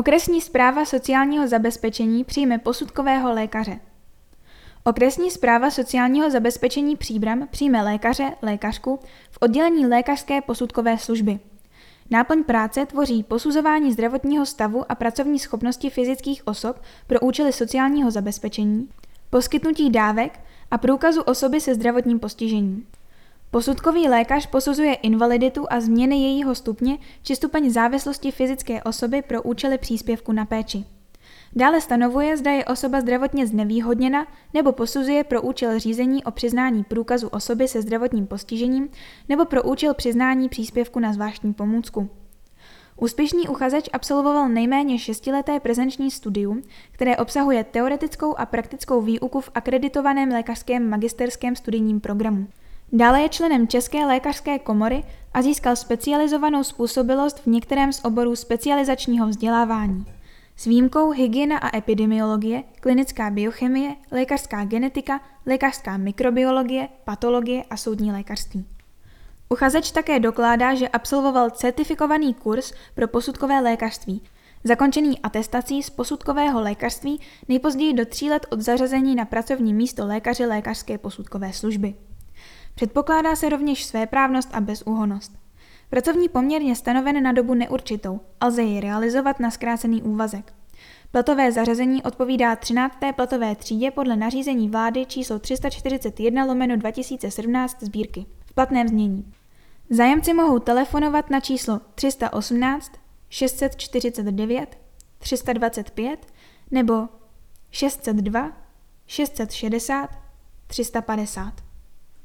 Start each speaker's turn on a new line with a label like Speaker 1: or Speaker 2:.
Speaker 1: Okresní zpráva sociálního zabezpečení přijme posudkového lékaře. Okresní zpráva sociálního zabezpečení Příbram přijme lékaře, lékařku v oddělení lékařské posudkové služby. Náplň práce tvoří posuzování zdravotního stavu a pracovní schopnosti fyzických osob pro účely sociálního zabezpečení, poskytnutí dávek a průkazu osoby se zdravotním postižením. Posudkový lékař posuzuje invaliditu a změny jejího stupně či stupeň závislosti fyzické osoby pro účely příspěvku na péči. Dále stanovuje, zda je osoba zdravotně znevýhodněna nebo posuzuje pro účel řízení o přiznání průkazu osoby se zdravotním postižením nebo pro účel přiznání příspěvku na zvláštní pomůcku. Úspěšný uchazeč absolvoval nejméně šestileté prezenční studium, které obsahuje teoretickou a praktickou výuku v akreditovaném lékařském magisterském studijním programu. Dále je členem České lékařské komory a získal specializovanou způsobilost v některém z oborů specializačního vzdělávání. S výjimkou hygiena a epidemiologie, klinická biochemie, lékařská genetika, lékařská mikrobiologie, patologie a soudní lékařství. Uchazeč také dokládá, že absolvoval certifikovaný kurz pro posudkové lékařství, zakončený atestací z posudkového lékařství nejpozději do tří let od zařazení na pracovní místo lékaře lékařské posudkové služby. Předpokládá se rovněž svéprávnost a bezúhonost. Pracovní poměr je stanoven na dobu neurčitou a lze ji realizovat na zkrácený úvazek. Platové zařazení odpovídá 13. platové třídě podle nařízení vlády číslo 341 lomeno 2017 sbírky v platném znění. Zájemci mohou telefonovat na číslo 318 649 325 nebo 602 660 350.